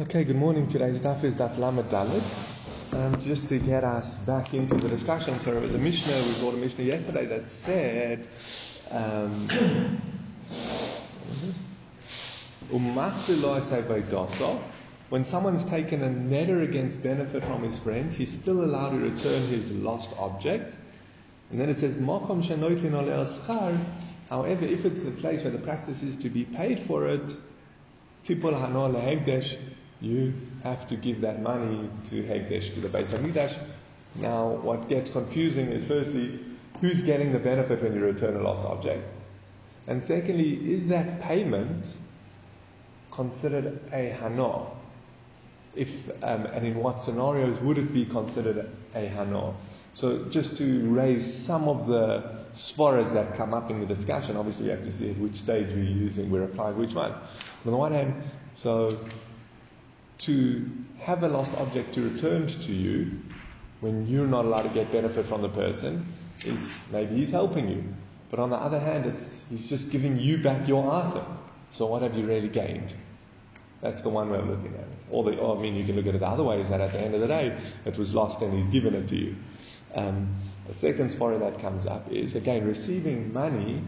Okay, good morning. Today's daf is daf Lamed Dalet. Um, just to get us back into the discussion, so the Mishnah, we brought a Mishnah yesterday that said, um, when someone's taken a neder against benefit from his friend, he's still allowed to return his lost object. And then it says, However, if it's a place where the practice is to be paid for it, you have to give that money to Hegdesh, to the Beis Hamikdash. Now, what gets confusing is firstly, who's getting the benefit when you return a lost object? And secondly, is that payment considered a hana? If um, and in what scenarios would it be considered a hana? So just to raise some of the svaras that come up in the discussion, obviously you have to see at which stage we're using, we're applying which ones. On the one hand, so to have a lost object to returned to you when you're not allowed to get benefit from the person is maybe he's helping you. But on the other hand, it's, he's just giving you back your item. So what have you really gained? That's the one way of looking at it. Or, the, or I mean, you can look at it the other way, is that at the end of the day, it was lost and he's given it to you. Um, the second story that comes up is, again, receiving money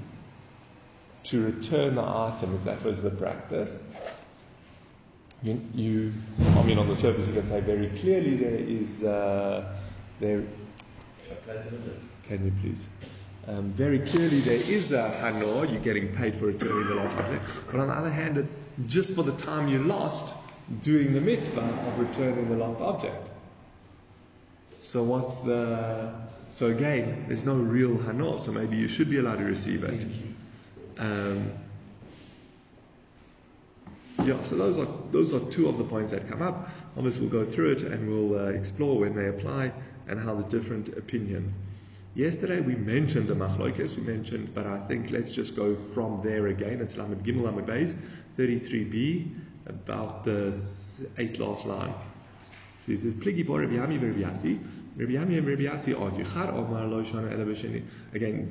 to return the item, if that was the practice, you, you, I mean, on the surface, you can say very clearly there is uh, there. Can you please? Um, very clearly, there is a hano, you're getting paid for returning the lost object. But on the other hand, it's just for the time you lost doing the mitzvah of returning the lost object. So, what's the. So, again, there's no real hano, so maybe you should be allowed to receive it. Um, yeah, so those are those are two of the points that come up. Obviously, we'll go through it and we'll uh, explore when they apply and how the different opinions. Yesterday we mentioned the machlokes, we mentioned, but I think let's just go from there again. It's Lamed Gimel Lamed Beis, 33b, about the eighth last line. So he says, Yami Again,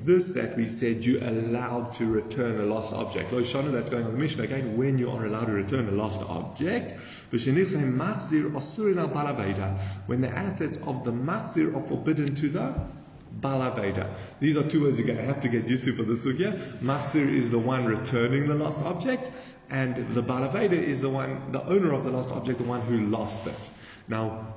this that we said you're allowed to return a lost object. Lo shana, that's going on the Mishnah. Again, when you are allowed to return a lost object, when the assets of the machzir are forbidden to the Balaveda. These are two words you're going to have to get used to for the sugya. Machzir is the one returning the lost object, and the Balaveda is the one, the owner of the lost object, the one who lost it. Now,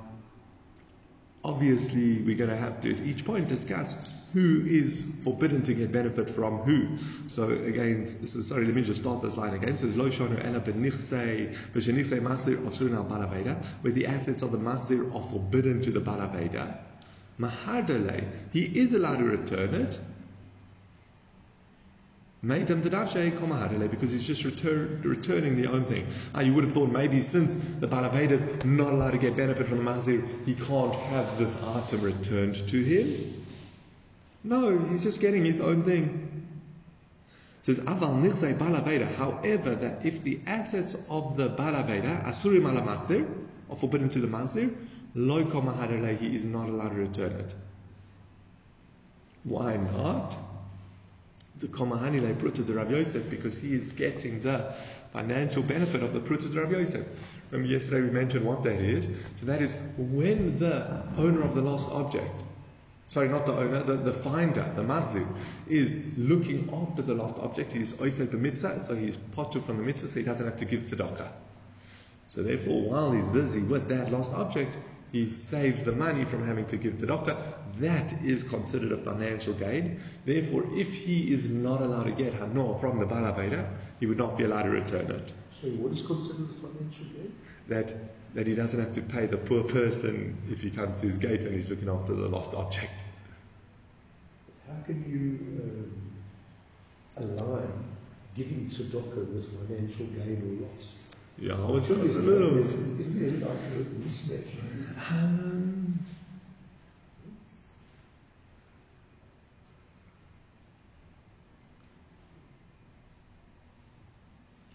obviously we're going to have to at each point discuss who is forbidden to get benefit from who. So again, so sorry, let me just start this line again. So it's lo shonu ela asurun al where the assets of the mahzir are forbidden to the balaveda. Mahardale, he is allowed to return it, because he's just return, returning the own thing. Uh, you would have thought maybe since the Balaveda is not allowed to get benefit from the Mahzir, he can't have this item returned to him. No, he's just getting his own thing. It says, Aval nichzai balaveda. However, that if the assets of the balaveda, asurim ala mahzir, are forbidden to the mahzir, lo he is not allowed to return it. Why not? The Komahanile Pruta de Rav Yosef because he is getting the financial benefit of the Pruta de Rav Yosef. Remember yesterday we mentioned what that is. So that is when the owner of the lost object, sorry, not the owner, the, the finder, the mazu, is looking after the lost object, he is oisek the mitzvah, so he is potter from the mitzvah, so he doesn't have to give tzedakah. So therefore, while he's busy with that lost object, he saves the money from having to give tzedakah. That is considered a financial gain. Therefore, if he is not allowed to get hanor from the balaveda, he would not be allowed to return it. So, what is considered a financial gain? That that he doesn't have to pay the poor person if he comes to his gate and he's looking after the lost object. But How can you um, align giving tzedakah with financial gain or loss? Yeah, I was, a little. Isn't there like a mismatch? Um,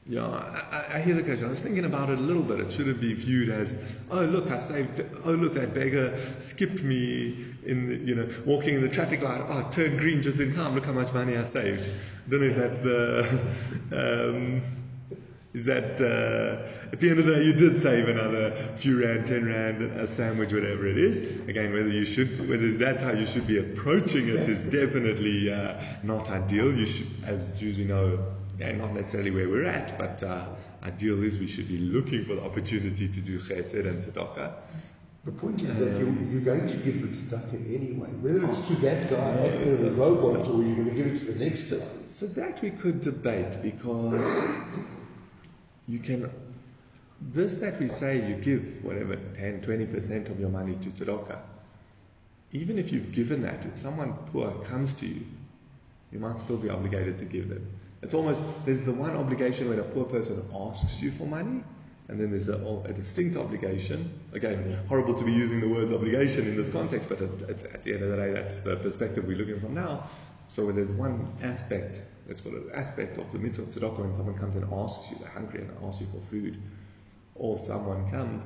yeah, I, I, hear the question. I was thinking about it a little bit. It shouldn't be viewed as, oh look, I saved. Oh look, that beggar skipped me in, the, you know, walking in the traffic light. Oh, turned green just in time. Look how much money I saved. I don't know if that's the. Um, is that uh, at the end of the day you did save another few rand, ten rand, a sandwich, whatever it is. Again, whether you should, whether that's how you should be approaching it is definitely uh, not ideal. You should, as Jews, we know, yeah, not necessarily where we're at, but uh, ideal is we should be looking for the opportunity to do chesed and tzedakah. The point is that you're, you're going to give the tzedakah anyway, whether it's to that guy at the robot or you're going to give it to the next guy. So that we could debate because you can, this that we say you give whatever 10, 20% of your money to tzedakah, even if you've given that, if someone poor comes to you, you might still be obligated to give them. It's almost, there's the one obligation when a poor person asks you for money, and then there's a, a distinct obligation. Again, horrible to be using the words obligation in this context, but at, at, at the end of the day, that's the perspective we're looking from now. So there's one aspect, let's call it aspect of the mitzvah of tzedakah, when someone comes and asks you, they're hungry and asks you for food, or someone comes,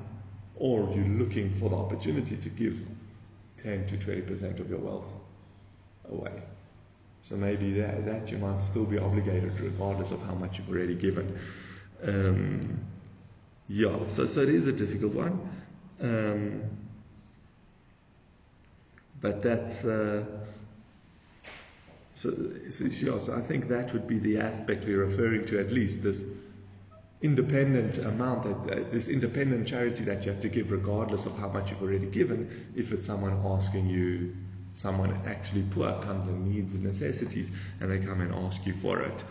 or you're looking for the opportunity to give 10 to 20% of your wealth away. So maybe that, that you might still be obligated regardless of how much you've already given. Um, yeah, so, so it is a difficult one. Um, but that's. Uh, so, so, so I think that would be the aspect we're referring to, at least this independent amount, that, uh, this independent charity that you have to give, regardless of how much you've already given. If it's someone asking you, someone actually poor comes and needs and necessities, and they come and ask you for it.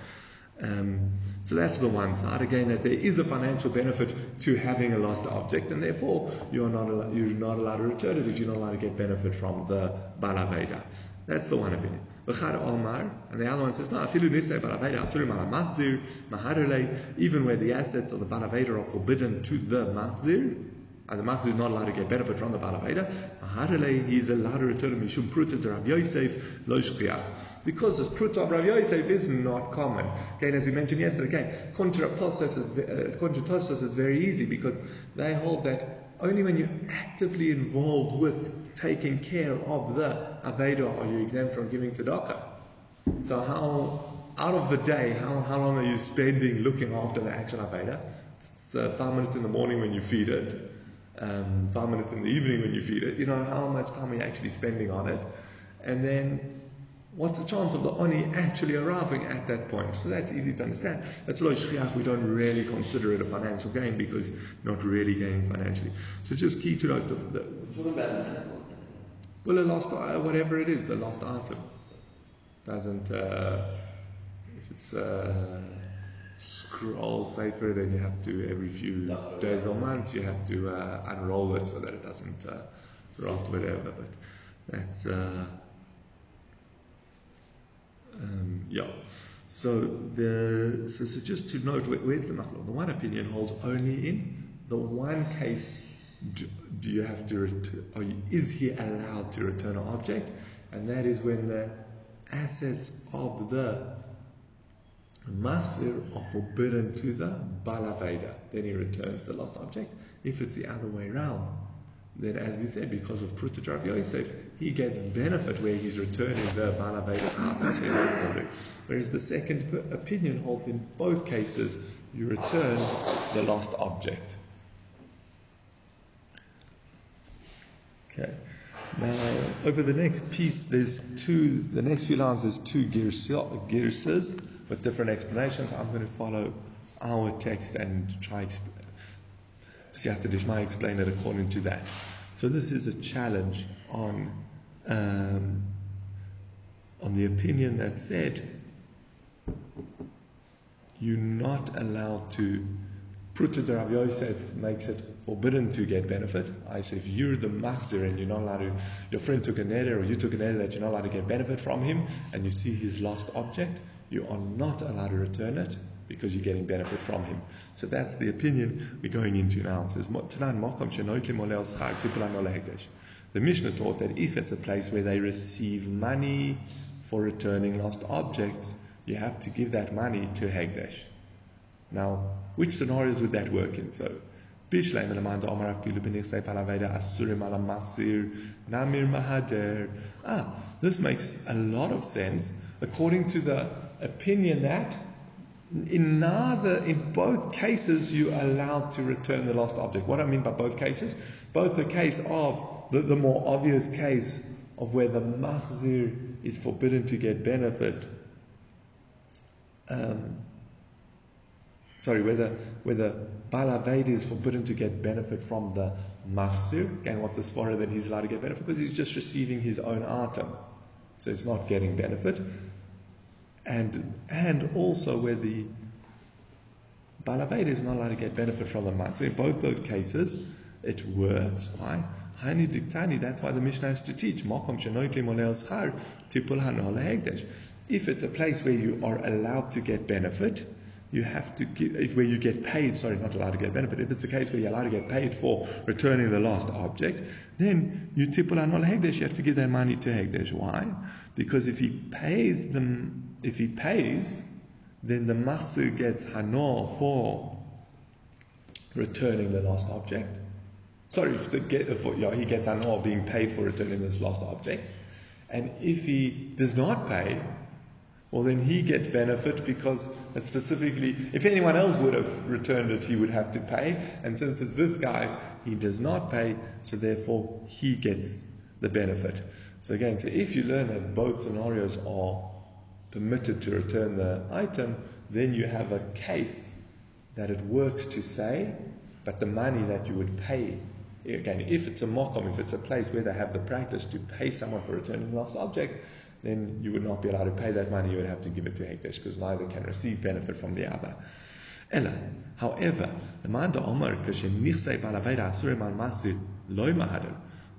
Um, so that's the one side. Again, that there is a financial benefit to having a lost object, and therefore you are not allowed, you're not allowed to return it if you're not allowed to get benefit from the balaveda. That's the one opinion. Omar, and the other one says, no, even where the assets of the balaveda are forbidden to the mahzir, and the mahzir is not allowed to get benefit from the balaveda, he is allowed to return mishum pruta to Rabbi Yosef, lo because this prut of Rav Yosef is not common. Again, as we mentioned yesterday, again, contra Tosfos is, uh, is very easy because they hold that only when you're actively involved with taking care of the Aveda are you exempt from giving tzedakah. So how, out of the day, how, how long are you spending looking after the actual Aveda? It's uh, five minutes in the morning when you feed it, um, five minutes in the evening when you feed it. You know, how much time are you actually spending on it? And then What's the chance of the Oni actually arriving at that point? So that's easy to understand. That's why Shchiach, we don't really consider it a financial gain because not really gaining financially. So just key to note the, the well, the lost, uh, whatever it is, the lost item doesn't, uh, if it's a scroll safer, then you have to, every few days or months, you have to uh, unroll it so that it doesn't uh, rot, whatever. But that's, uh, um, yeah. So the so, so just to note where, where's the? The one opinion holds only in the one case. Do, do you have to return? Is he allowed to return an object? And that is when the assets of the Mahzir are forbidden to the Balaveda. Then he returns the lost object. If it's the other way around, then as we said, because of Pruta Yosef, he gets benefit where he's returning the Balaveda Whereas the second opinion holds in both cases, you return the lost object. Okay. Now, over the next piece, there's two, the next few lines, there's two girsas with different explanations. I'm going to follow our text and try Siyata Dishma explain it according to that. So this is a challenge on um, on the opinion that said you're not allowed to Pruta de Rav Yosef makes it forbidden to get benefit. I say if you're the mahzir and you're not allowed to, your friend took a neder or you took a neder that you're not allowed to get benefit from him and you see his lost object, you are not allowed to return it because you're getting benefit from him. So that's the opinion we're going into now. It says, the Mishnah taught that if it's a place where they receive money for returning lost objects, you have to give that money to Hegdesh. Now, which scenarios would that work in? So, Ah, this makes a lot of sense according to the opinion that in neither, in both cases, you're allowed to return the lost object. What I mean by both cases? Both the case of the, the more obvious case of where the mahzir is forbidden to get benefit. Um, sorry, whether whether Balaveda is forbidden to get benefit from the mahzir. Again, what's the svara that he's allowed to get benefit? Because he's just receiving his own item. So it's not getting benefit. And and also where the Balaveda is not allowed to get benefit from the mahzir. In both those cases, it works. Why? Hani diktani, that's why the Mishnah has to teach. If it's a place where you are allowed to get benefit, you have to give, if where you get paid, sorry, not allowed to get benefit, if it's a case where you're allowed to get paid for returning the lost object, then you tipul anol hegdesh, you have to give that money to hegdesh. Why? Because if he pays them, if he pays, then the mahzir gets hanor for returning the lost object. Sorry, if, the get, yeah, he gets hanor being paid for returning this lost object. And if he does not pay, well, then he gets benefit because it specifically, if anyone else would have returned it, he would have to pay. And since it's this guy, he does not pay, so therefore he gets the benefit. So again, so if you learn that both scenarios are permitted to return the item, then you have a case that it works to say, but the money that you would pay, again, if it's a mokom, if it's a place where they have the practice to pay someone for returning lost object, then you would not be allowed to pay that money, you would have to give it to Hekdesh because neither can receive benefit from the other. Ella, however,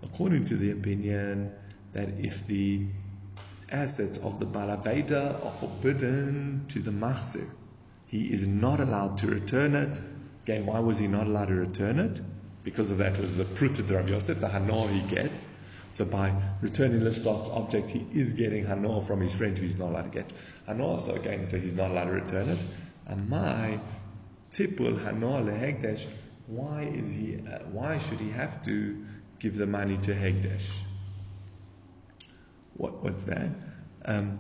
according to the opinion that if the assets of the Balaveda are forbidden to the Mahzir, he is not allowed to return it. Again, why was he not allowed to return it? Because of that was the Pruta Rav Yosef, the Hanor he gets. So by returning lost object, he is getting hanor from his friend who he's not allowed to get hanor. So again, so he's not allowed to return it. And my tipul hanor lehegdesh. Why is he? Uh, why should he have to give the money to hegdesh? What? What's that? Um,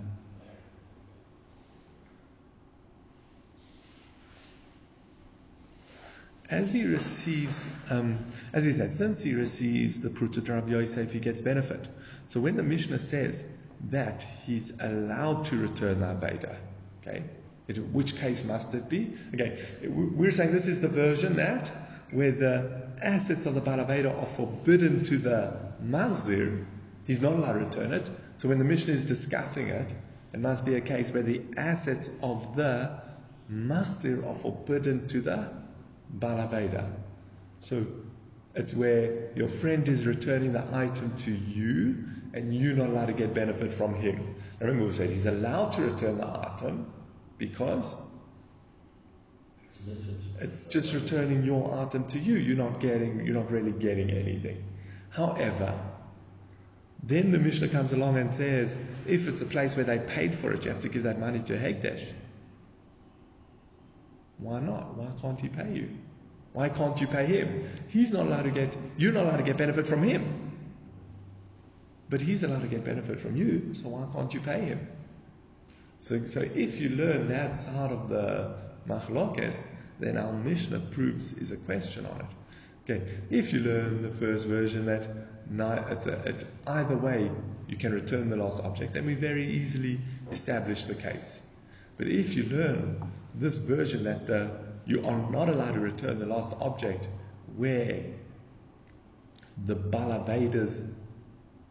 as he receives, um, as he said, since he receives the Pruta Rabbi Yosef, he gets benefit. So when the Mishnah says that he's allowed to return the Aveda, okay, which case must it be? Okay, we're saying this is the version that where the assets of the Balaveda are forbidden to the Mahzir, he's not allowed to return it. So when the Mishnah is discussing it, it must be a case where the assets of the Mahzir are forbidden to the Balaveda. So it's where your friend is returning the item to you and you're not allowed to get benefit from him. Now remember we said he's allowed to return the item because it's just returning your item to you. You're not getting, you're not really getting anything. However, then the Mishnah comes along and says, if it's a place where they paid for it, you have to give that money to Hagdash. Why not? Why can't he pay you? Why can't you pay him? He's not allowed to get, you're not allowed to get benefit from him. But he's allowed to get benefit from you, so why can't you pay him? So, so if you learn that side of the machlokes, then our Mishnah proves is a question on it. Okay, if you learn the first version that it's, a, it's either way you can return the lost object, then we very easily establish the case. But if you learn this version that the, you are not allowed to return the lost object where the Balaveda's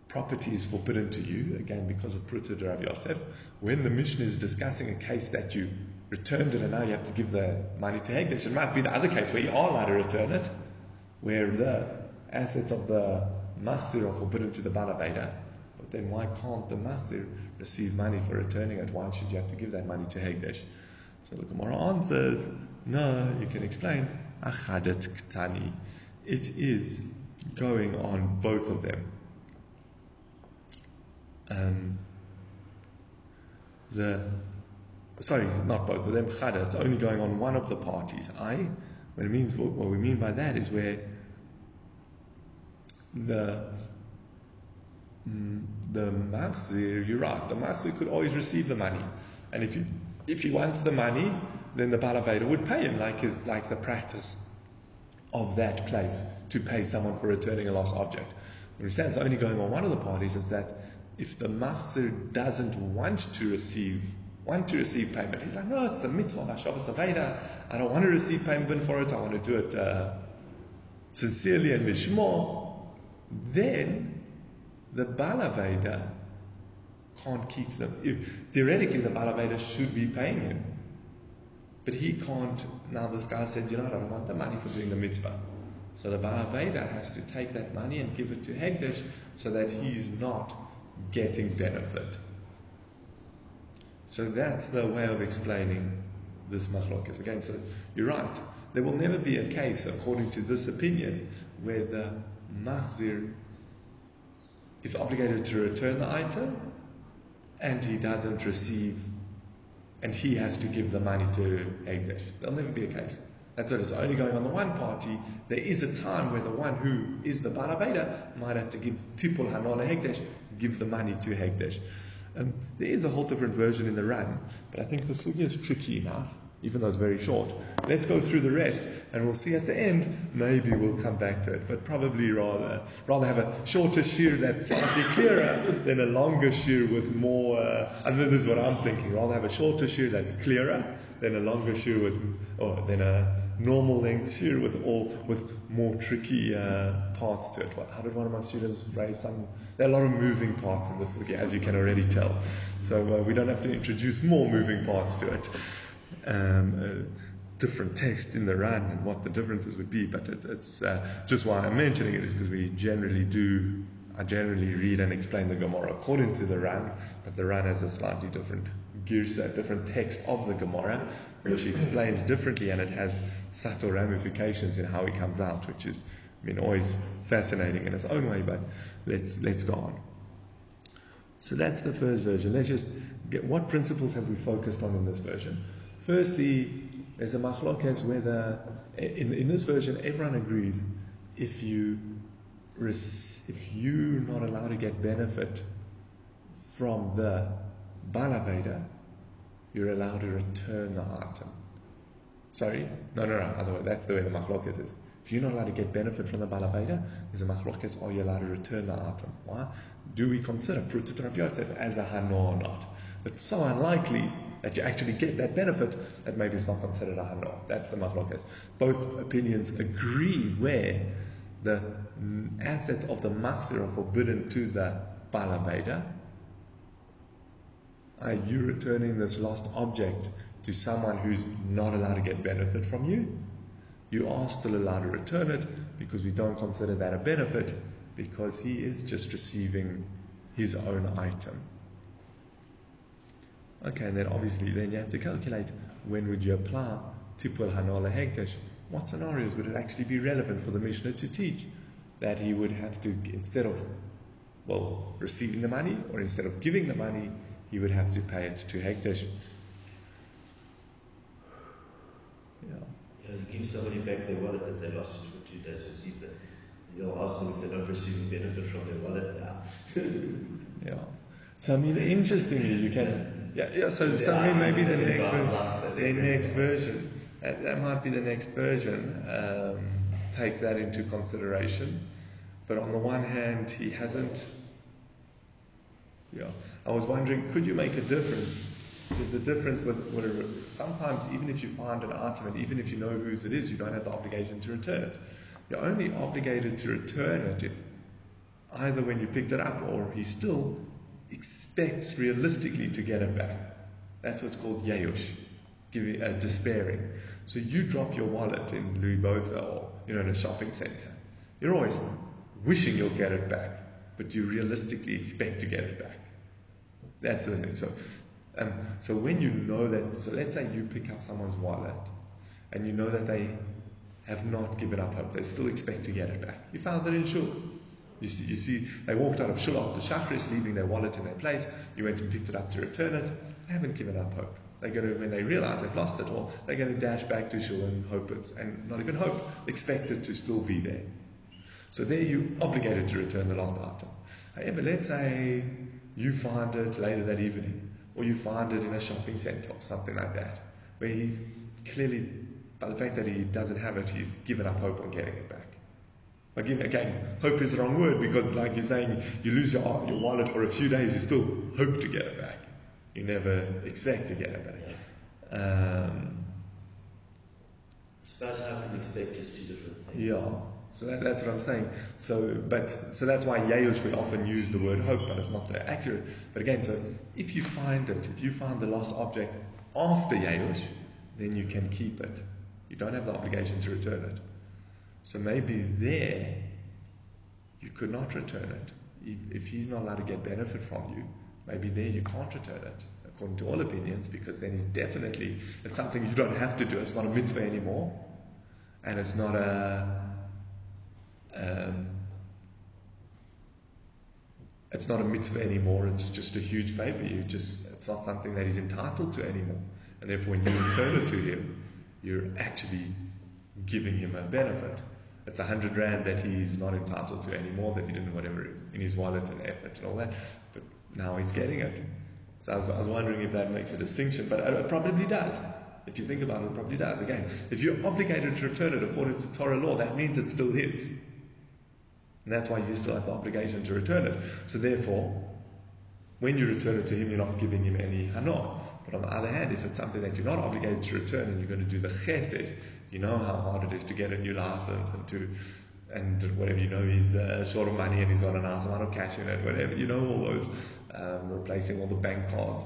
property is forbidden to you, again because of Pruta Rav Yosef, when the Mishnah is discussing a case that you returned it and now you have to give the money to Hegdesh, it must be the other case where you are allowed to return it, where the assets of the Mahzir are forbidden to the Balaveda. But then why can't the Mahzir receive money for returning it? Why should you have to give that money to Hegdesh? So the Gemara answers, no, you can explain. Achadet ktani. It is going on both of them. Um, the sorry, not both of them. Chada. It's only going on one of the parties. I. What it means, what we mean by that is where the mm, the machzir, you're right. The machzir could always receive the money, and if you if he wants the money, then the Balabeda would pay him like his, like the practice of that place to pay someone for returning a lost object. Understand? It's only going on one of the parties is that if the Machzir doesn't want to receive want to receive payment, he's like, no, it's the mitzvah of Hashavas Aveda. I don't want to receive payment for it. I want to do it uh, sincerely and lishmo. Then the Balaveda can't keep them. Theoretically, the Balaveda should be paying him. But he can't. Now, this guy said, You know, I don't want the money for doing the mitzvah. So the Balaveda has to take that money and give it to Hegdesh so that he's not getting benefit. So that's the way of explaining this machlokas. Again, so you're right. There will never be a case, according to this opinion, where the machzir is obligated to return the item and he doesn't receive and he has to give the money to Hegdesh. There'll never be a case. That's it. It's only going on the one party. There is a time where the one who is the Balaveda might have to give Tipul Hanola Hegdesh, give the money to Hegdesh. Um, there is a whole different version in the Ran, but I think the sugya is tricky enough, even though it's very short. Let's go through the rest, and we'll see at the end. Maybe we'll come back to it, but probably rather rather have a shorter shiur that's slightly clearer than a longer shiur with more. Uh, and this is what I'm thinking. Rather have a shorter shiur that's clearer than a longer shiur with, or than a normal length shear with all with more tricky uh, parts to it. How did one of my students raise some? There are a lot of moving parts in this as you can already tell. So uh, we don't have to introduce more moving parts to it. Um, different text in the Ran and what the differences would be, but it, it's uh, just why I'm mentioning it is because we generally do. I generally read and explain the Gemara according to the Ran, but the Ran has a slightly different girsa, different text of the Gemara, which explains differently, and it has subtle ramifications in how it comes out, which is, I mean, always fascinating in its own way. But let's let's go on. So that's the first version. Let's just get what principles have we focused on in this version. Firstly, there's a machlokes whether in, in this version everyone agrees if you if you're not allowed to get benefit from the balaveda, you're allowed to return the item. Sorry? No, no, no. Other way. That's the way the machloket is. If you're not allowed to get benefit from the balabeda, there's a machloket, are you allowed to return the item? Why? Do we consider Prutit as a hano or not? It's so unlikely that you actually get that benefit that maybe it's not considered a hano. That's the machloket. Both opinions agree where the assets of the machzir are forbidden to the balabeda. Are you returning this lost object to someone who's not allowed to get benefit from you, you are still allowed to return it because we don't consider that a benefit because he is just receiving his own item. Okay, and then obviously then you have to calculate when would you apply tipul hanola hegdesh. What scenarios would it actually be relevant for the Mishnah to teach that he would have to instead of well receiving the money or instead of giving the money he would have to pay it to hegdesh Yeah. Yeah, you give somebody back their wallet that they lost it for two days, you see that you'll ask them if they're not receiving benefit from their wallet now. yeah. So I mean, interestingly, you can. Yeah, yeah. So, so I mean, maybe the next version, the next version, that, that might be the next version, um, takes that into consideration. But on the one hand, he hasn't. Yeah, I was wondering, could you make a difference there's a difference with, with sometimes even if you find an item and even if you know whose it is, you don't have the obligation to return it. You're only obligated to return it if either when you picked it up or he still expects realistically to get it back. That's what's called yayush, giving, uh, despairing. So you drop your wallet in Louis Botha or you know in a shopping center. You're always wishing you'll get it back, but you realistically expect to get it back. That's the thing. So um, so when you know that, so let's say you pick up someone's wallet and you know that they have not given up hope, they still expect to get it back. You found it in shul. You see, you see, they walked out of shul after shachris, leaving their wallet in their place. You went and picked it up to return it. They haven't given up hope. They're going to, when they realize they've lost it all, they're going to dash back to shul and hope it's, and not even hope, expect it to still be there. So there you're obligated to return the lost item. However, let's say you find it later that evening or you find it in a shopping center or something like that, where he's clearly, by the fact that he doesn't have it, he's given up hope on getting it back. Again, again, hope is the wrong word because, like you're saying, you lose your, your wallet for a few days, you still hope to get it back. You never expect to get it back. Um, Spouse how can expect is two different things. yeah. So that, that's what I'm saying. So, but so that's why Yayush we often use the word hope, but it's not that accurate. But again, so if you find it, if you find the lost object after Yayush, then you can keep it. You don't have the obligation to return it. So maybe there you could not return it. If, if he's not allowed to get benefit from you, maybe there you can't return it, according to all opinions, because then he's definitely, it's something you don't have to do. It's not a mitzvah anymore. And it's not a, um, it's not a mitzvah anymore. It's just a huge favor. You just, it's not something that he's entitled to anymore. And therefore, when you return it to him, you're actually giving him a benefit. It's a hundred rand that he's not entitled to anymore, that he didn't whatever in his wallet and effort and all that. But now he's getting it. So I was, I was wondering if that makes a distinction, but it probably does. If you think about it, it probably does. Again, if you're obligated to return it according to Torah law, that means it's still his. And that's why you still have the obligation to return it. So therefore, when you return it to him, you're not giving him any hana. But on the other hand, if it's something that you're not obligated to return and you're going to do the chesed, you know how hard it is to get a new license and to and whatever you know he's uh, short of money and he's got a nice amount of cash in it, whatever you know all those um, replacing all the bank cards.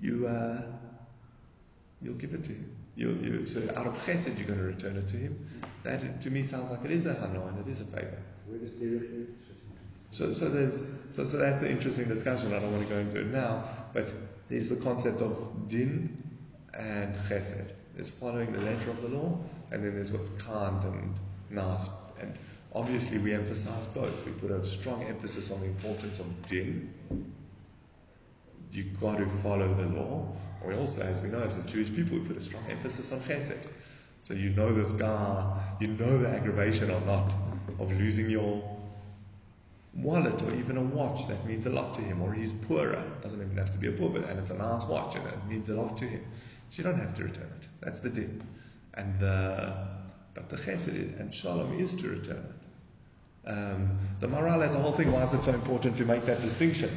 You uh, you'll give it to him. You, you, so out of chesed you're going to return it to him. That to me sounds like it is a hana and it is a favor. Where does derech So, so there's so, so that's an interesting discussion. I don't want to go into it now, but there's the concept of din and chesed. There's following the letter of the law, and then there's what's kind and nice. And obviously, we emphasize both. We put a strong emphasis on the importance of din. You've got to follow the law. We also, as we know, as Jewish people, we put a strong emphasis on chesed. So you know this guy, you know the aggravation or not of losing your wallet or even a watch that means a lot to him, or he's poorer. Doesn't even have to be a poor, but and it's a nice watch and it means a lot to him. You don't have to return it. That's the din. And the, but the chesed and shalom is to return it. Um, the Maharal has a whole thing. Why is it so important to make that distinction?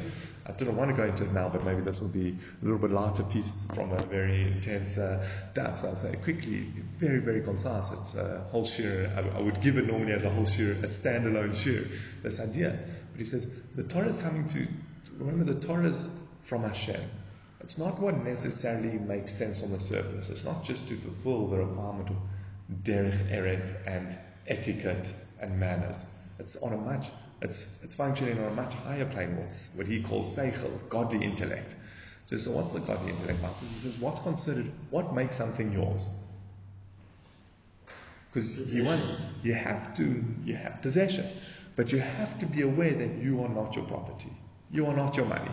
I didn't want to go into it now, but maybe this will be a little bit lighter piece from a very intense uh, daf. So I'll say quickly, very, very concise. It's a whole shiur. I, I, would give it normally as a whole shiur, a standalone shiur, this idea. But he says, the Torah is coming to, remember the Torah is from Hashem. It's not what necessarily makes sense on the surface. It's not just to fulfill the requirement of derech eretz and etiquette and manners. It's on a much it's, it's functioning on a much higher plane, what's, what he calls seichel, godly intellect. So, so what's the godly intellect about He says, what's considered, what makes something yours? Because you want, you have to, you have possession, but you have to be aware that you are not your property. You are not your money,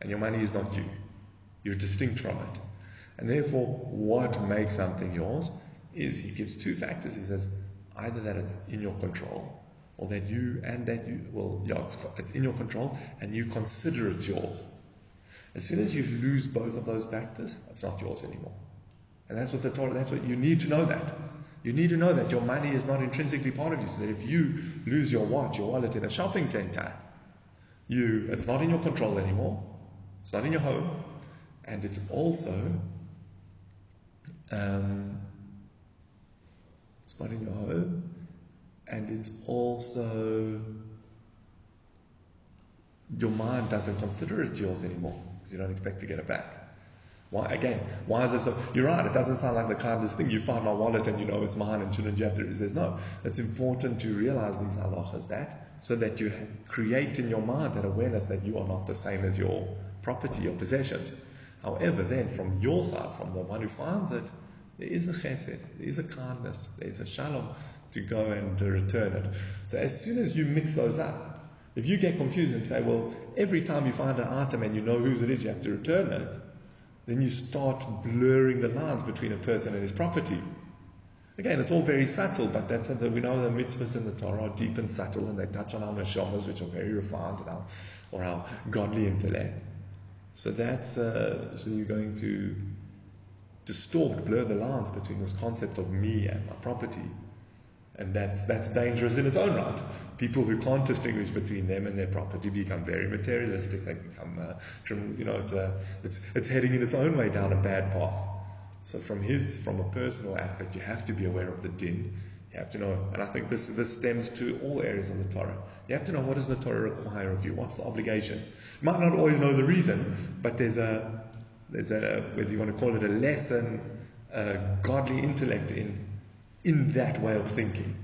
and your money is not you. You're distinct from it. And therefore, what makes something yours is he gives two factors. He says, either that it's in your control, or that you and that you, well, yeah, it's, it's in your control and you consider it yours. As soon as you lose both of those factors, it's not yours anymore. And that's what the Torah, that's what you need to know that. You need to know that your money is not intrinsically part of you. So that if you lose your watch, your wallet in a shopping center, you, it's not in your control anymore. It's not in your home. And it's also, um, your home and it's also your mind doesn't consider it yours anymore because you don't expect to get it back. Why again? Why is it so? You're right. It doesn't sound like the kindest thing. You find my wallet and you know it's mine, and shouldn't you have to? Says no. It's important to realize these halachas that so that you create in your mind that awareness that you are not the same as your property, your possessions. However, then from your side, from the one who finds it, there is a chesed, there is a kindness, there is a shalom to go and to return it. So as soon as you mix those up, if you get confused and say, well, every time you find an item and you know whose it is, you have to return it, then you start blurring the lines between a person and his property. Again, it's all very subtle, but that's that we know the mitzvahs in the Torah are deep and subtle, and they touch on our neshamas, which are very refined, and our, or our godly intellect. So that's uh, so you're going to distort, blur the lines between this concept of me and my property. And that's, that's dangerous in its own right. People who can't distinguish between them and their property become very materialistic. They become, uh, you know, it's, a, it's, it's heading in its own way down a bad path. So from his, from a personal aspect, you have to be aware of the din. You have to know, and I think this, this stems to all areas of the Torah. You have to know what does the Torah require of you? What's the obligation? You might not always know the reason, but there's a, there's a, whether you want to call it a lesson, a godly intellect in, in that way of thinking.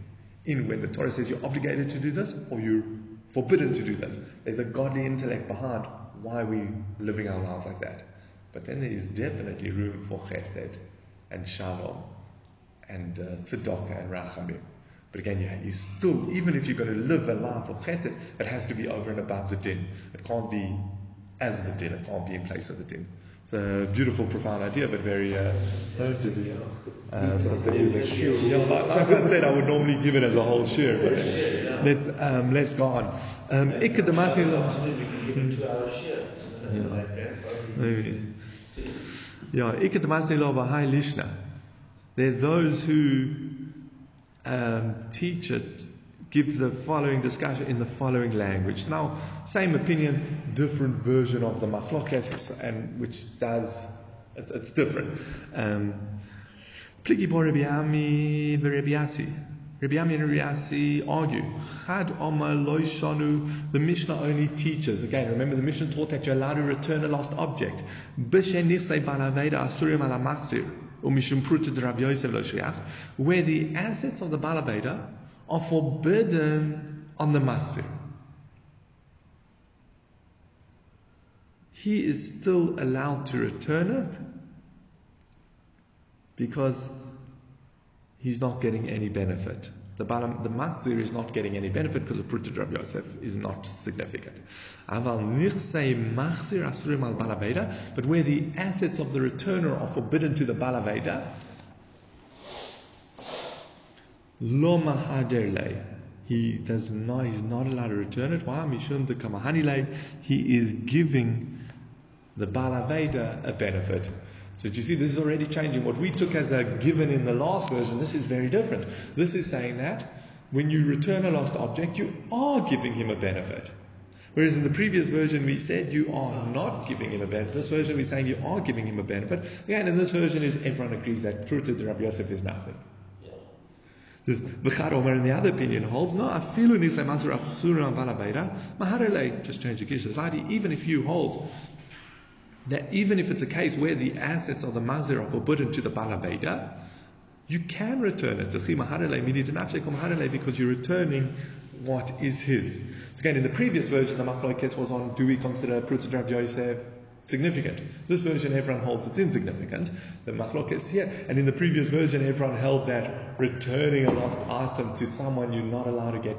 In when the Torah says you're obligated to do this or you're forbidden to do this. There's a godly intellect behind why we're living our lives like that. But then there is definitely room for chesed and shalom and uh, tzedakah and rachamim. But again, you, you still, even if you're going to live a life of chesed, it has to be over and above the din. It can't be as the din. It can't be in place of the din. It's a beautiful, profound idea, but very uh, uh, something yeah, like, like I said, I would normally give it as a whole share, but let's um, let's go on. Um, ik de Yeah, ik de lishna. There are those who um, teach it give the following discussion in the following language. Now, same opinions, different version of the machlokes, and which does it's, it's different. Um, Pligi bo Rabbi Ami Rabbi Assi. Rabbi Ami and Rabbi Assi argue. Chad Omar Loishanu, the Mishnah only teaches. Again, remember the Mishnah taught that you're allowed to return a lost object. Bishen Nichse Balaveda Asurim ala Machzir. Where the assets of the Balabeda are forbidden on the Machzir. He is still allowed to return it because he's not getting any benefit. The, balam, the Machzir is not getting any benefit because the Pruta Rabbi Yosef is not significant. But where the assets of the returner are forbidden to the Balaveda, Lo. He does not, he's not allowed to return it. Why? He is giving the Balaveda a benefit. So do you see, this is already changing. What we took as a given in the last version, this is very different. This is saying that when you return a lost object, you are giving him a benefit. Whereas in the previous version we said you are not giving him a benefit. This version we're saying you are giving him a benefit. Again, in this version is everyone agrees that Pruta de Rabbi Yosef is nothing. V'chad Omer in the other opinion holds, no, afilu nisay masur achsura valabeira, maharele, just change the slightly, even if you hold that even if it's a case where the assets of the mahzir are forbidden to the balabeida, you can return it. Because you're returning what is his. So again, in the previous version, the Machlokes was on, do we consider Pruta Rav Yosef significant. This version, everyone holds it's insignificant. The machlokes here, and in the previous version, everyone held that returning a lost item to someone you're not allowed to get,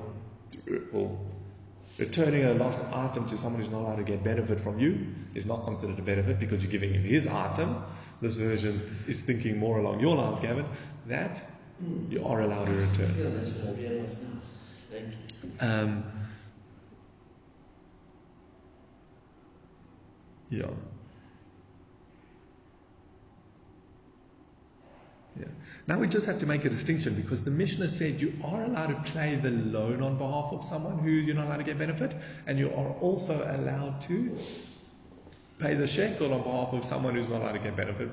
or returning a lost item to someone who's not allowed to get benefit from you is not considered a benefit because you're giving him his item. This version is thinking more along your lines, Gavin, that you are allowed to return. Yeah, that's what I realize now. Thank you. Um, Yeah. Yeah. Now we just have to make a distinction because the Mishnah said you are allowed to play the loan on behalf of someone who you're not allowed to get benefit, and you are also allowed to pay the shekel on behalf of someone who's not allowed to get benefit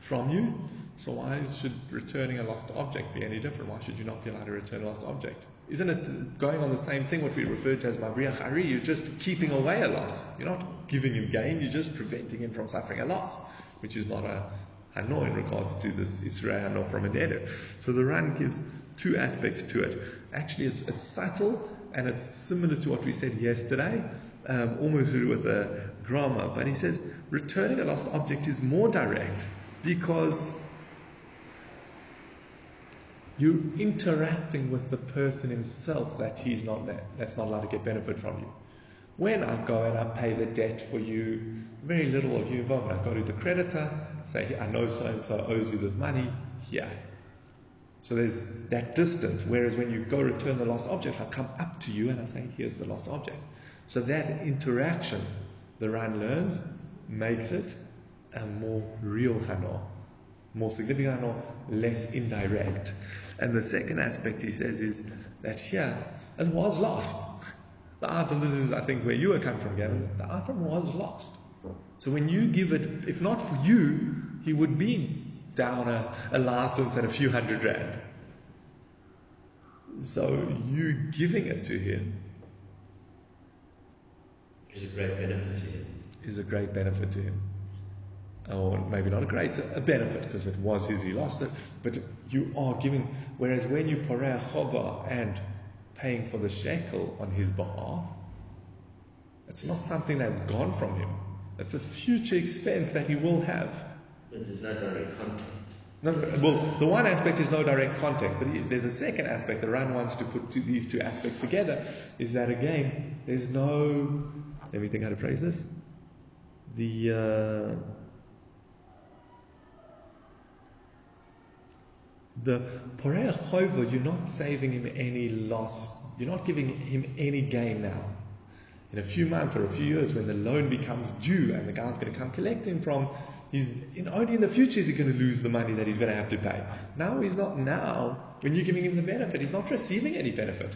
from you. So why should returning a lost object be any different? Why should you not be allowed to return a lost object? Isn't it going on the same thing, what we refer to as Mavriach Ari? You're just keeping away a loss. You're not giving him gain, you're just preventing him from suffering a loss, which is not a Hano in regards to this Israel Hano from a Neder. So the Ran gives two aspects to it. Actually, it's, it's subtle and it's similar to what we said yesterday, um, almost with a grammar. But he says returning a lost object is more direct because you're interacting with the person himself that he's not that's not allowed to get benefit from you. When I go and I pay the debt for you, very little of you involved. I go to the creditor, say, I know so and so owes you this money, here. So there's that distance. Whereas when you go return the lost object, I come up to you and I say, here's the lost object. So that interaction, the Ran learns, makes it a more real Hana more significant or less indirect. And the second aspect he says is that here it was lost. The item, this is I think where you were coming from, Gavin, the item was lost. So when you give it, if not for you, he would be down a, a license and a few hundred rand. So you giving it to him is a great benefit to him. Is a great benefit to him. Or maybe not a great a benefit because it was his, he lost it, but you are giving. Whereas when you pareh chova and paying for the shekel on his behalf, it's not something that's gone from him. It's a future expense that he will have. But there's no direct contact. No, well, the one aspect is no direct contact, but there's a second aspect. The Ran wants to put these two aspects together. Is that again? There's no. Let me think how to phrase this. The uh, the porei chova, you're not saving him any loss. You're not giving him any gain now. In a few months or a few years, when the loan becomes due and the guy's going to come collect him from He's in, only in the future is he going to lose the money that he's going to have to pay. Now he's not. Now, when you're giving him the benefit, he's not receiving any benefit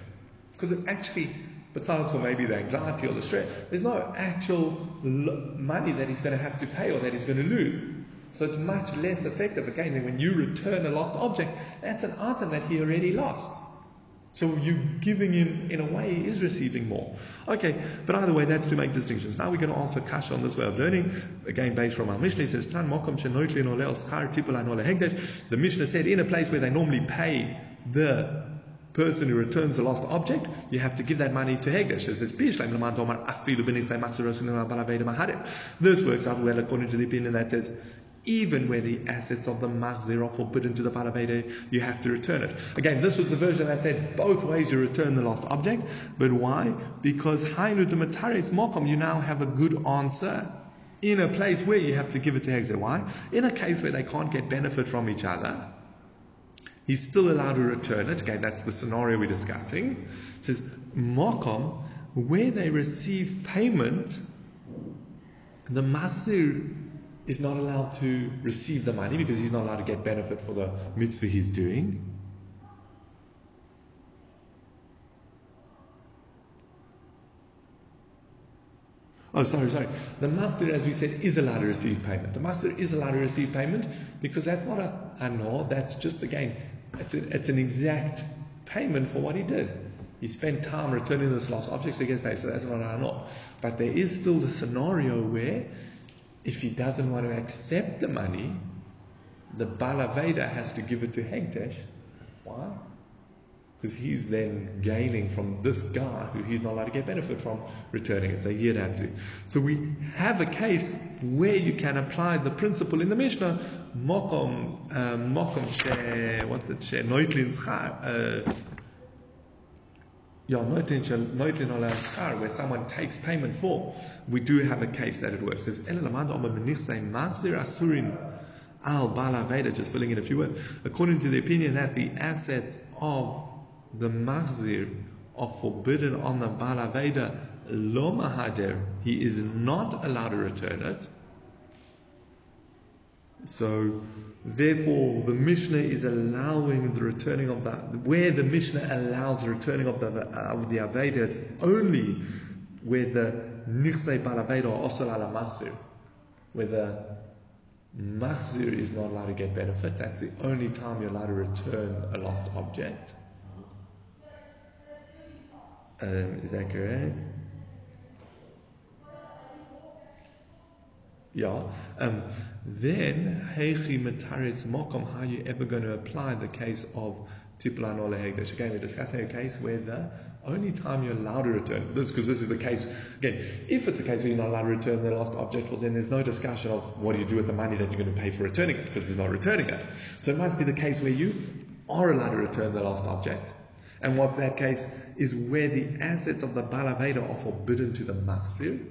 because it actually, besides for maybe the anxiety or the stress, there's no actual money that he's going to have to pay or that he's going to lose. So it's much less effective. Again, than when you return a lost object, that's an item that he already lost. So you giving him, in a way, he is receiving more. Okay, but either way, that's to make distinctions. Now we're going to answer Kash on this way of learning. Again, based from our Mishnah, it says, The Mishnah said, in a place where they normally pay the person who returns the lost object, you have to give that money to Hegdesh. It says, This works out well according to the opinion that says, even where the assets of the mahzir are forbidden to the balavede, you have to return it. Again, this was the version that said both ways you return the lost object, but why? Because hainu mataris mokom, you now have a good answer in a place where you have to give it to Hegdesh. Why? In a case where they can't get benefit from each other, he's still allowed to return it. Okay, that's the scenario we're discussing. It says mokom, where they receive payment, the mahzir is not allowed to receive the money because he's not allowed to get benefit for the mitzvah he's doing. Oh, sorry, sorry. The Mahzir, as we said, is allowed to receive payment. The Mahzir is allowed to receive payment because that's not a anor, that's just, again, it's, a, it's an exact payment for what he did. He spent time returning this lost object, so he gets paid, so that's not an anor. But there is still the scenario where if he doesn't want to accept the money, the Balaveda has to give it to Hegdesh. Why? Because he's then gaining from this guy who he's not allowed to get benefit from returning it. So he'd have to. So we have a case where you can apply the principle in the Mishnah, mokom, um, mokom she, what's it, she, yeah, where someone takes payment for, we do have a case that it works. It says, al bala veda, just filling in a few words. According to the opinion that the assets of the mahzir are forbidden on the bala veda, lo mahader, he is not allowed to return it. So, therefore, the Mishnah is allowing the returning of that. Where the Mishnah allows the returning of the of the Aveda, it's only where the Nichsei Balaveda or Osal ala Mahzir, where the Mahzir is not allowed to get benefit. That's the only time you're allowed to return a lost object. Um, is that correct? Yeah. Um, then, heichi metaritz mokom, how are you ever going to apply the case of tiplan or hegdesh? Again, we're discussing a case where the only time you're allowed to return, this because this is the case, again, if it's a case where you're not allowed to return the lost object, well then there's no discussion of what do you do with the money that you're going to pay for returning it, because he's not returning it. So it must be the case where you are allowed to return the lost object. And what's that case is where the assets of the Balaveda are forbidden to the Mahzir,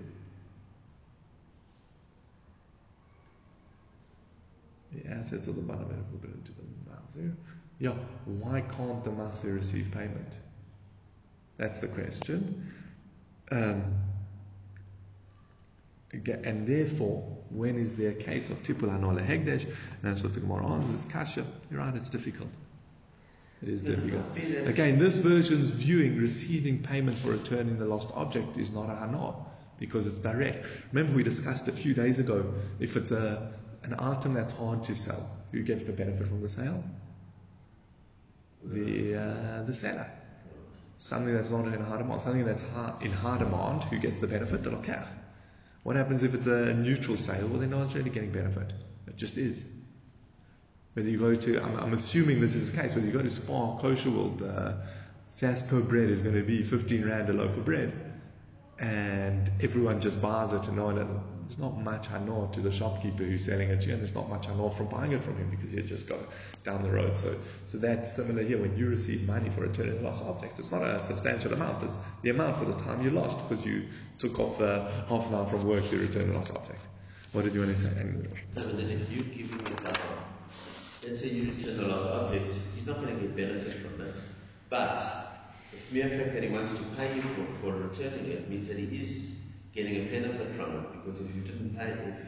the assets of the Balaveda are forbidden to the Mahzir. Yeah, why can't the Mahzir receive payment? That's the question. Um, And therefore, when is there a case of tipul hanola hegdesh? And that's what the Gemara answers. It's kasha. You're right, it's difficult. It is difficult. Again, this version's viewing receiving payment for returning the lost object is not a hana because it's direct. Remember, we discussed a few days ago if it's a an item that's hard to sell, who gets the benefit from the sale? The uh, the seller. Something that's not in high demand, something that's high, in high demand, who gets the benefit? The lokach. What happens if it's a neutral sale? Well, they're not really getting benefit. It just is. Whether you go to, I'm, I'm assuming this is the case, whether you go to Spar, Kosher World, uh, Sasko bread is going to be 15 Rand a loaf of bread. And everyone just buys it and knowing that there's not much I know to the shopkeeper who's selling it to you, and there's not much I know from buying it from him because you just go down the road. So, so that's similar here. When you receive money for a lost object, it's not a substantial amount. It's the amount for the time you lost because you took off uh, half an hour from work to return a lost object. What did you want to say? Then if you give him a let's say you return the lost object, he's not going to get benefit from that. But the mere fact that he wants to pay you for, for returning it means that he is getting a benefit from it because if you didn't pay, if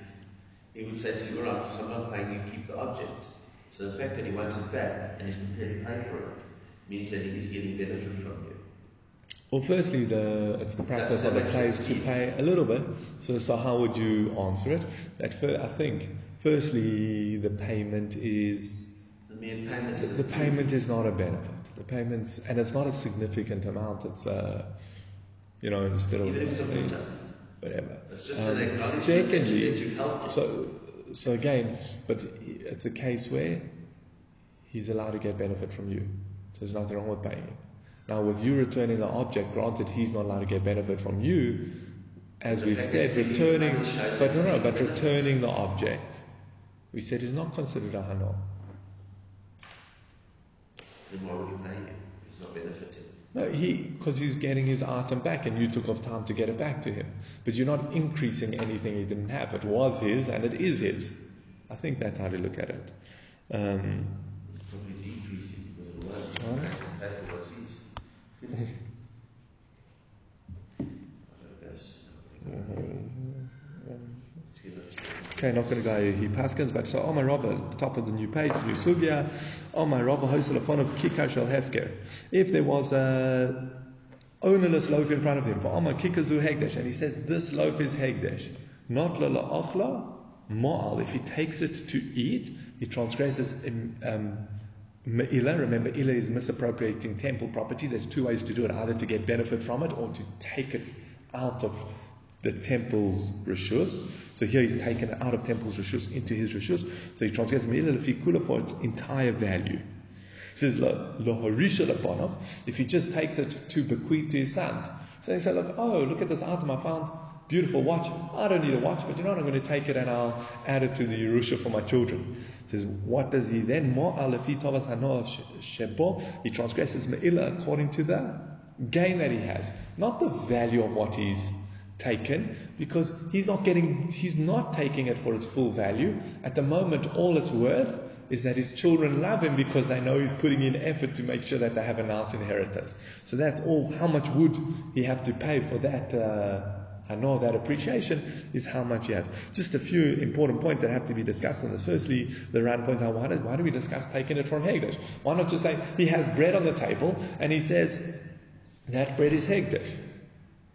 he would say to you, all right, so I'm not paying you, keep the object. So the fact that he wants it back and he's prepared to pay for it means that he is getting benefit from you. Well, firstly, the, it's the practice of the place to pay a little bit. So, so how would you answer it? That for, I think, firstly, the payment is the, payment, the, the payment is not a benefit. The payments, and it's not a significant amount. It's a, you know, instead of even if it's a whatever. It's just um, an secondly, that you've helped so so again, but it's a case where he's allowed to get benefit from you. So there's nothing wrong with paying him. Now, with you returning the object, granted he's not allowed to get benefit from you, as we've said, returning, but no, no, but returning the object, we said is not considered a hana. Then why would he pay you? He's not benefiting. No, he because he's getting his item back, and you took off time to get it back to him. But you're not increasing anything he didn't have. It was his, and it is his. I think that's how to look at it. Um, it's probably decreasing because it was. Right. What's his. Okay, not going to go he paskins, but so Omar Rabba, top of the new page, new sugya, Omar Rabba hosted a fun of kikar shel hefker. If there was a ownerless loaf in front of him, for Omar kikazu hegdesh, and he says this loaf is hegdesh, not la achla, ma'al. If he takes it to eat, he transgresses in, um, Me'ila, remember, Ila is misappropriating temple property. There's two ways to do it either to get benefit from it or to take it out of the temple's rishus. So here he's taken it out of temple's rishus into his rishus. So he transgresses me'ila lefi for its entire value. He says, lo if he just takes it to bequeath to his sons. So he said, look, oh, look at this item I found. Beautiful watch. I don't need a watch, but you know what? I'm going to take it and I'll add it to the Yerusha for my children. He says, what does he then? He transgresses me'ila according to the gain that he has, not the value of what he's taken because he's not getting he's not taking it for its full value at the moment all it's worth is that his children love him because they know he's putting in effort to make sure that they have a nice inheritance so that's all how much would he have to pay for that uh, I know that appreciation is how much he has. Just a few important points that have to be discussed on this. Firstly, the Ran point out why, why do we discuss taking it from Hegdesh? Why not just say he has bread on the table and he says that bread is Hegdesh?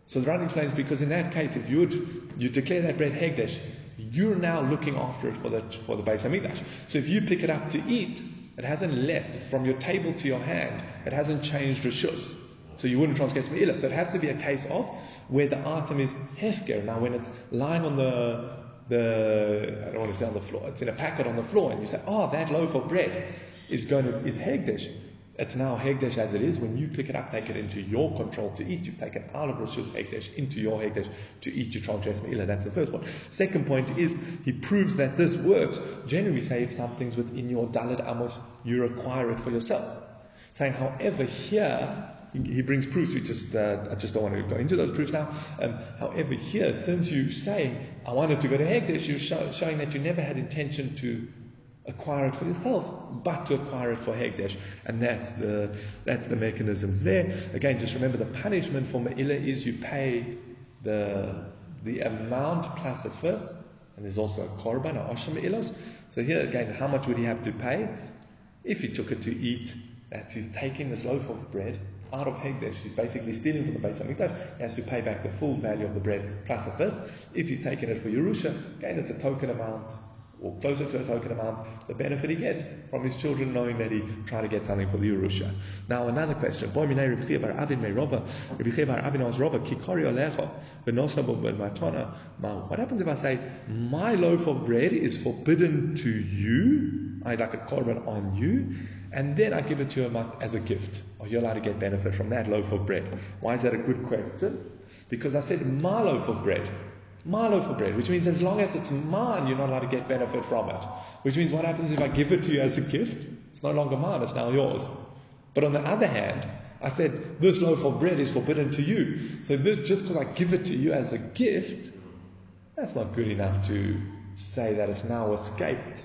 So the Ran explains because in that case, if you would you declare that bread hegdesh, you're now looking after it for the for the Beis Hamikdash. So if you pick it up to eat, it hasn't left from your table to your hand. It hasn't changed rishus. So you wouldn't transgress me'ilah. So it has to be a case of where the item is hefker. Now when it's lying on the the I don't want to say on the floor. It's in a packet on the floor, and you say, "Oh, that loaf of bread is going to is hegdesh." It's now Hegdesh as it is. When you pick it up, take it into your control to eat. You've taken out of Rosh's Hegdesh into your Hegdesh to eat your transgress Me'ilah. That's the first point. Second point is he proves that this works. Generally, say if something's within your Daled Amos, you require it for yourself. Saying, however, here he, brings proofs. We just uh, I just don't want to go into those proofs now. Um, however, here, since you're saying I wanted to go to Hegdesh, you're show, showing that you never had intention to acquire it for yourself, but to acquire it for Hegdesh. And that's the, that's the mechanisms there. Again, just remember the punishment for Me'ilah is you pay the, the amount plus a fifth, and there's also a korban, a osham ilos. So here again, how much would he have to pay? If he took it to eat, that he's taking this loaf of bread out of Hegdesh, he's basically stealing from the Beis Hamikdash, he has to pay back the full value of the bread plus a fifth. If he's taken it for Yerusha, again, it's a token amount, or closer to a token amount, the benefit he gets from his children knowing that he tried to get something for the Yerusha. Now, another question. What happens if I say, my loaf of bread is forbidden to you, I like a korban on you, and then I give it to him as a gift. Oh, Are you allowed to get benefit from that loaf of bread? Why is that a good question? Because I said my loaf of bread. My loaf of bread, which means as long as it's mine, you're not allowed to get benefit from it. Which means what happens if I give it to you as a gift? It's no longer mine, it's now yours. But on the other hand, I said, this loaf of bread is forbidden to you. So this, just because I give it to you as a gift, that's not good enough to say that it's now escaped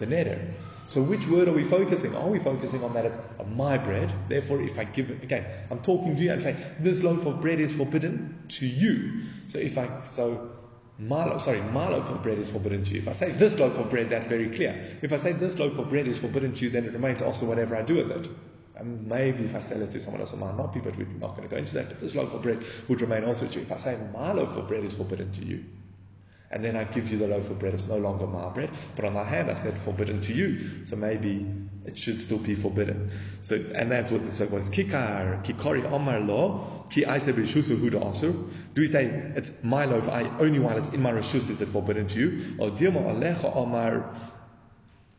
the neder. So which word are we focusing? Are we focusing on that it's my bread? Therefore, if I give it again, I'm talking to you and say this loaf of bread is forbidden to you. So if I so my sorry, my loaf of bread is forbidden to you. If I say this loaf of bread, that's very clear. If I say this loaf of bread is forbidden to you, then it remains also whatever I do with it. And maybe if I sell it to someone else, it might not be, but we're not going to go into that. But this loaf of bread would remain also to you. If I say my loaf of bread is forbidden to you, and then I give you the loaf of bread. It's no longer my bread, but on my hand I said forbidden to you. So maybe it should still be forbidden. So and that's what the so was kikar kikori omar lo ki aise b'shusu huda asur. Do we say it's my loaf? I only while it's in my rishus is it forbidden to you? Or dilma alecha omar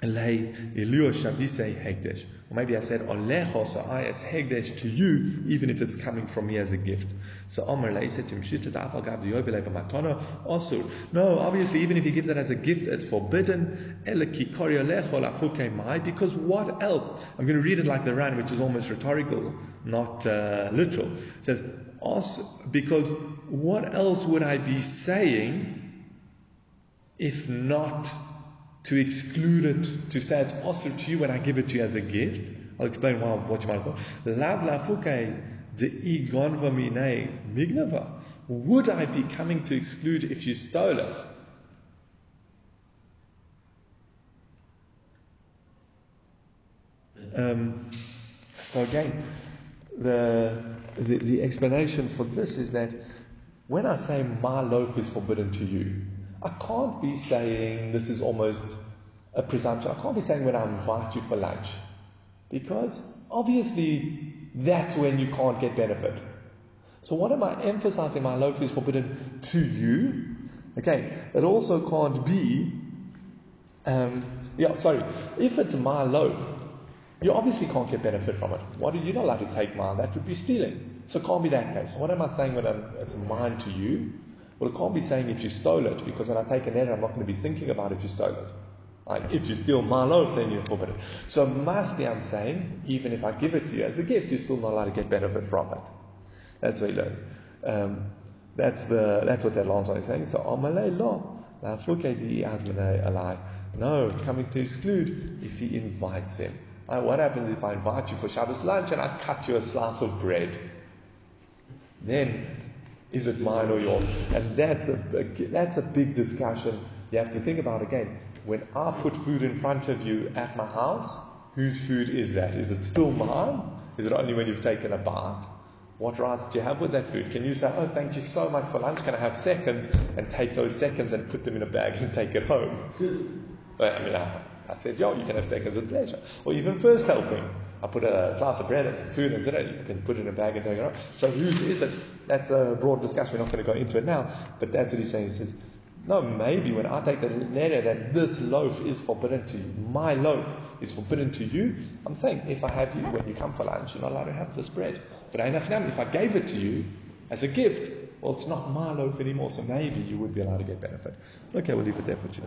lei ilua shabise hegdesh. Or maybe I said olecho, so I it's hegdesh to you, even if it's coming from me as a gift. So Omer Leisetim Shita Da'afal Gav B'matana Osur. No, obviously, even if you give that as a gift, it's forbidden. Because what else? I'm going to read it like the Ran, which is almost rhetorical, not uh, literal. It says, because what else would I be saying if not to exclude it, to say it's also to you when I give it to you as a gift? I'll explain why, what you might call. Lav mine mignava. Would I be coming to exclude if you stole it? Um, so again, the, the, the explanation for this is that when I say my loaf is forbidden to you, I can't be saying this is almost a presumption. I can't be saying when I invite you for lunch, because obviously that's when you can't get benefit. So what am I emphasizing? My loaf is forbidden to you. Okay, it also can't be. Um, yeah, sorry. If it's my loaf, you obviously can't get benefit from it. What are you not allowed to take mine? That would be stealing. So it can't be that case. What am I saying when I'm, it's mine to you? Well, it can't be saying if you stole it, because when I take a net, I'm not going to be thinking about if you stole it. Like, if you steal my loaf, then you're forbidden. So mostly I'm saying, even if I give it to you as a gift, you're still not allowed to get benefit from it. That's what you learn. Um, that's the that's what that last one is saying. So Amalei lo. Alai. No, it's coming to exclude if he invites him. What happens if I invite you for Shabbos lunch and I cut you a slice of bread? Then is it mine or yours? And that's a, that's a big discussion you have to think about again. When I put food in front of you at my house, whose food is that? Is it still mine? Is it only when you've taken a bite? What rights do you have with that food? Can you say, Oh, thank you so much for lunch. Can I have seconds? And take those seconds and put them in a bag and take it home? I mean, I, I said, Yo, you can have seconds with pleasure. Or even first helping. I put a slice of bread and some food it. You can put it in a bag and take it home. So whose is it? That's a broad discussion. We're not going to go into it now. But that's what he's saying. He says, no, maybe when I take the letter that this loaf is forbidden to you, my loaf is forbidden to you, I'm saying if I have you, when you come for lunch, you're not allowed to have this bread. But if I gave it to you as a gift, well, it's not my loaf anymore, so maybe you would be allowed to get benefit. Okay, we'll leave it there for today.